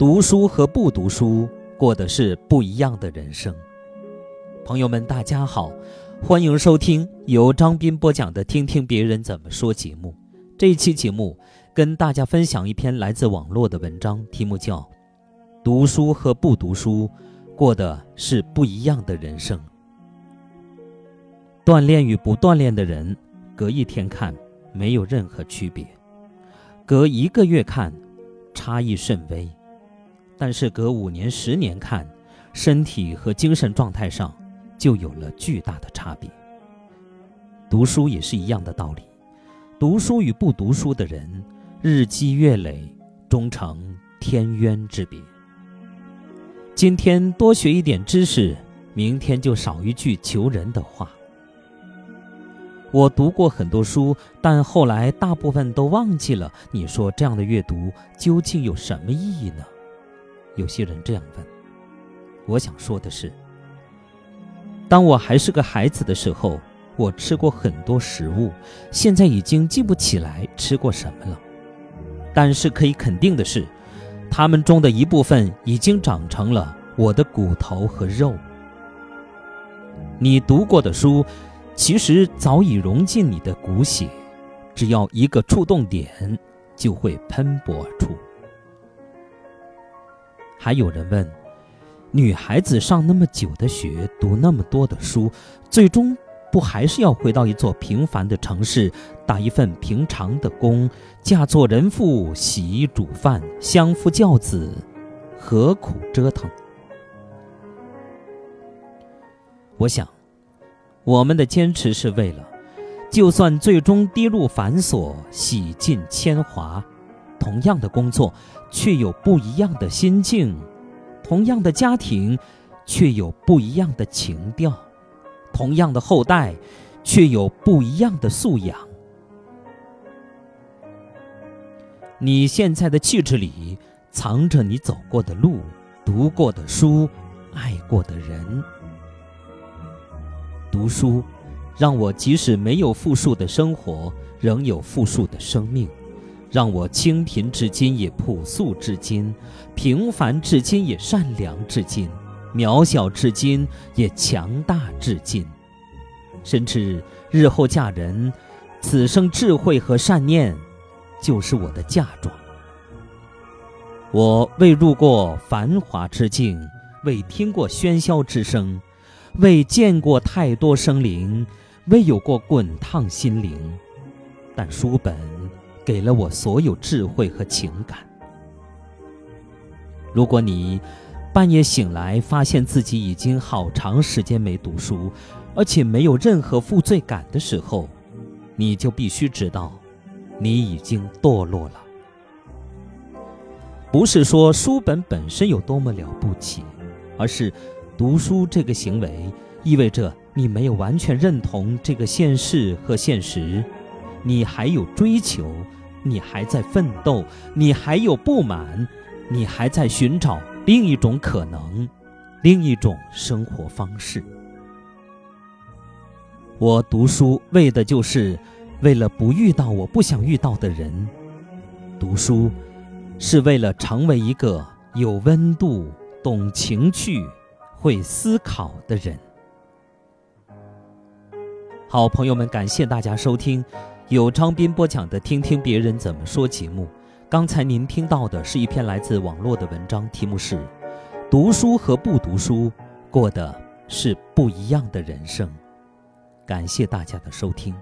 读书和不读书过的是不一样的人生。朋友们，大家好，欢迎收听由张斌播讲的《听听别人怎么说》节目。这一期节目跟大家分享一篇来自网络的文章，题目叫《读书和不读书过的是不一样的人生》。锻炼与不锻炼的人，隔一天看没有任何区别，隔一个月看差异甚微。但是隔五年、十年看，身体和精神状态上就有了巨大的差别。读书也是一样的道理，读书与不读书的人，日积月累，终成天渊之别。今天多学一点知识，明天就少一句求人的话。我读过很多书，但后来大部分都忘记了。你说这样的阅读究竟有什么意义呢？有些人这样问，我想说的是，当我还是个孩子的时候，我吃过很多食物，现在已经记不起来吃过什么了。但是可以肯定的是，它们中的一部分已经长成了我的骨头和肉。你读过的书，其实早已融进你的骨血，只要一个触动点，就会喷薄而出。还有人问：女孩子上那么久的学，读那么多的书，最终不还是要回到一座平凡的城市，打一份平常的工，嫁做人妇，洗衣煮饭，相夫教子，何苦折腾？我想，我们的坚持是为了，就算最终跌入繁琐，洗尽铅华。同样的工作，却有不一样的心境；同样的家庭，却有不一样的情调；同样的后代，却有不一样的素养。你现在的气质里，藏着你走过的路、读过的书、爱过的人。读书，让我即使没有富庶的生活，仍有富庶的生命。让我清贫至今也朴素至今，平凡至今也善良至今，渺小至今也强大至今。深知日后嫁人，此生智慧和善念，就是我的嫁妆。我未入过繁华之境，未听过喧嚣之声，未见过太多生灵，未有过滚烫心灵，但书本。给了我所有智慧和情感。如果你半夜醒来，发现自己已经好长时间没读书，而且没有任何负罪感的时候，你就必须知道，你已经堕落了。不是说书本本身有多么了不起，而是读书这个行为意味着你没有完全认同这个现实和现实，你还有追求。你还在奋斗，你还有不满，你还在寻找另一种可能，另一种生活方式。我读书为的就是为了不遇到我不想遇到的人，读书是为了成为一个有温度、懂情趣、会思考的人。好，朋友们，感谢大家收听。有张斌播讲的《听听别人怎么说》节目，刚才您听到的是一篇来自网络的文章，题目是《读书和不读书过的是不一样的人生》。感谢大家的收听。